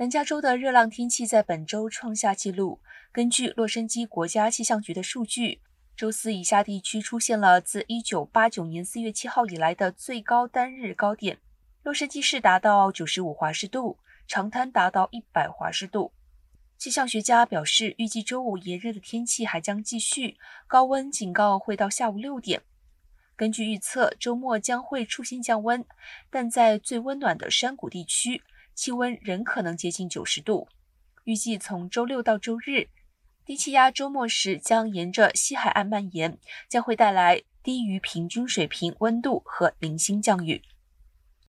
南加州的热浪天气在本周创下纪录。根据洛杉矶国家气象局的数据，周四以下地区出现了自1989年4月7号以来的最高单日高点。洛杉矶市达到95华氏度，长滩达到100华氏度。气象学家表示，预计周五炎热的天气还将继续，高温警告会到下午六点。根据预测，周末将会出现降温，但在最温暖的山谷地区。气温仍可能接近九十度。预计从周六到周日，低气压周末时将沿着西海岸蔓延，将会带来低于平均水平温度和零星降雨。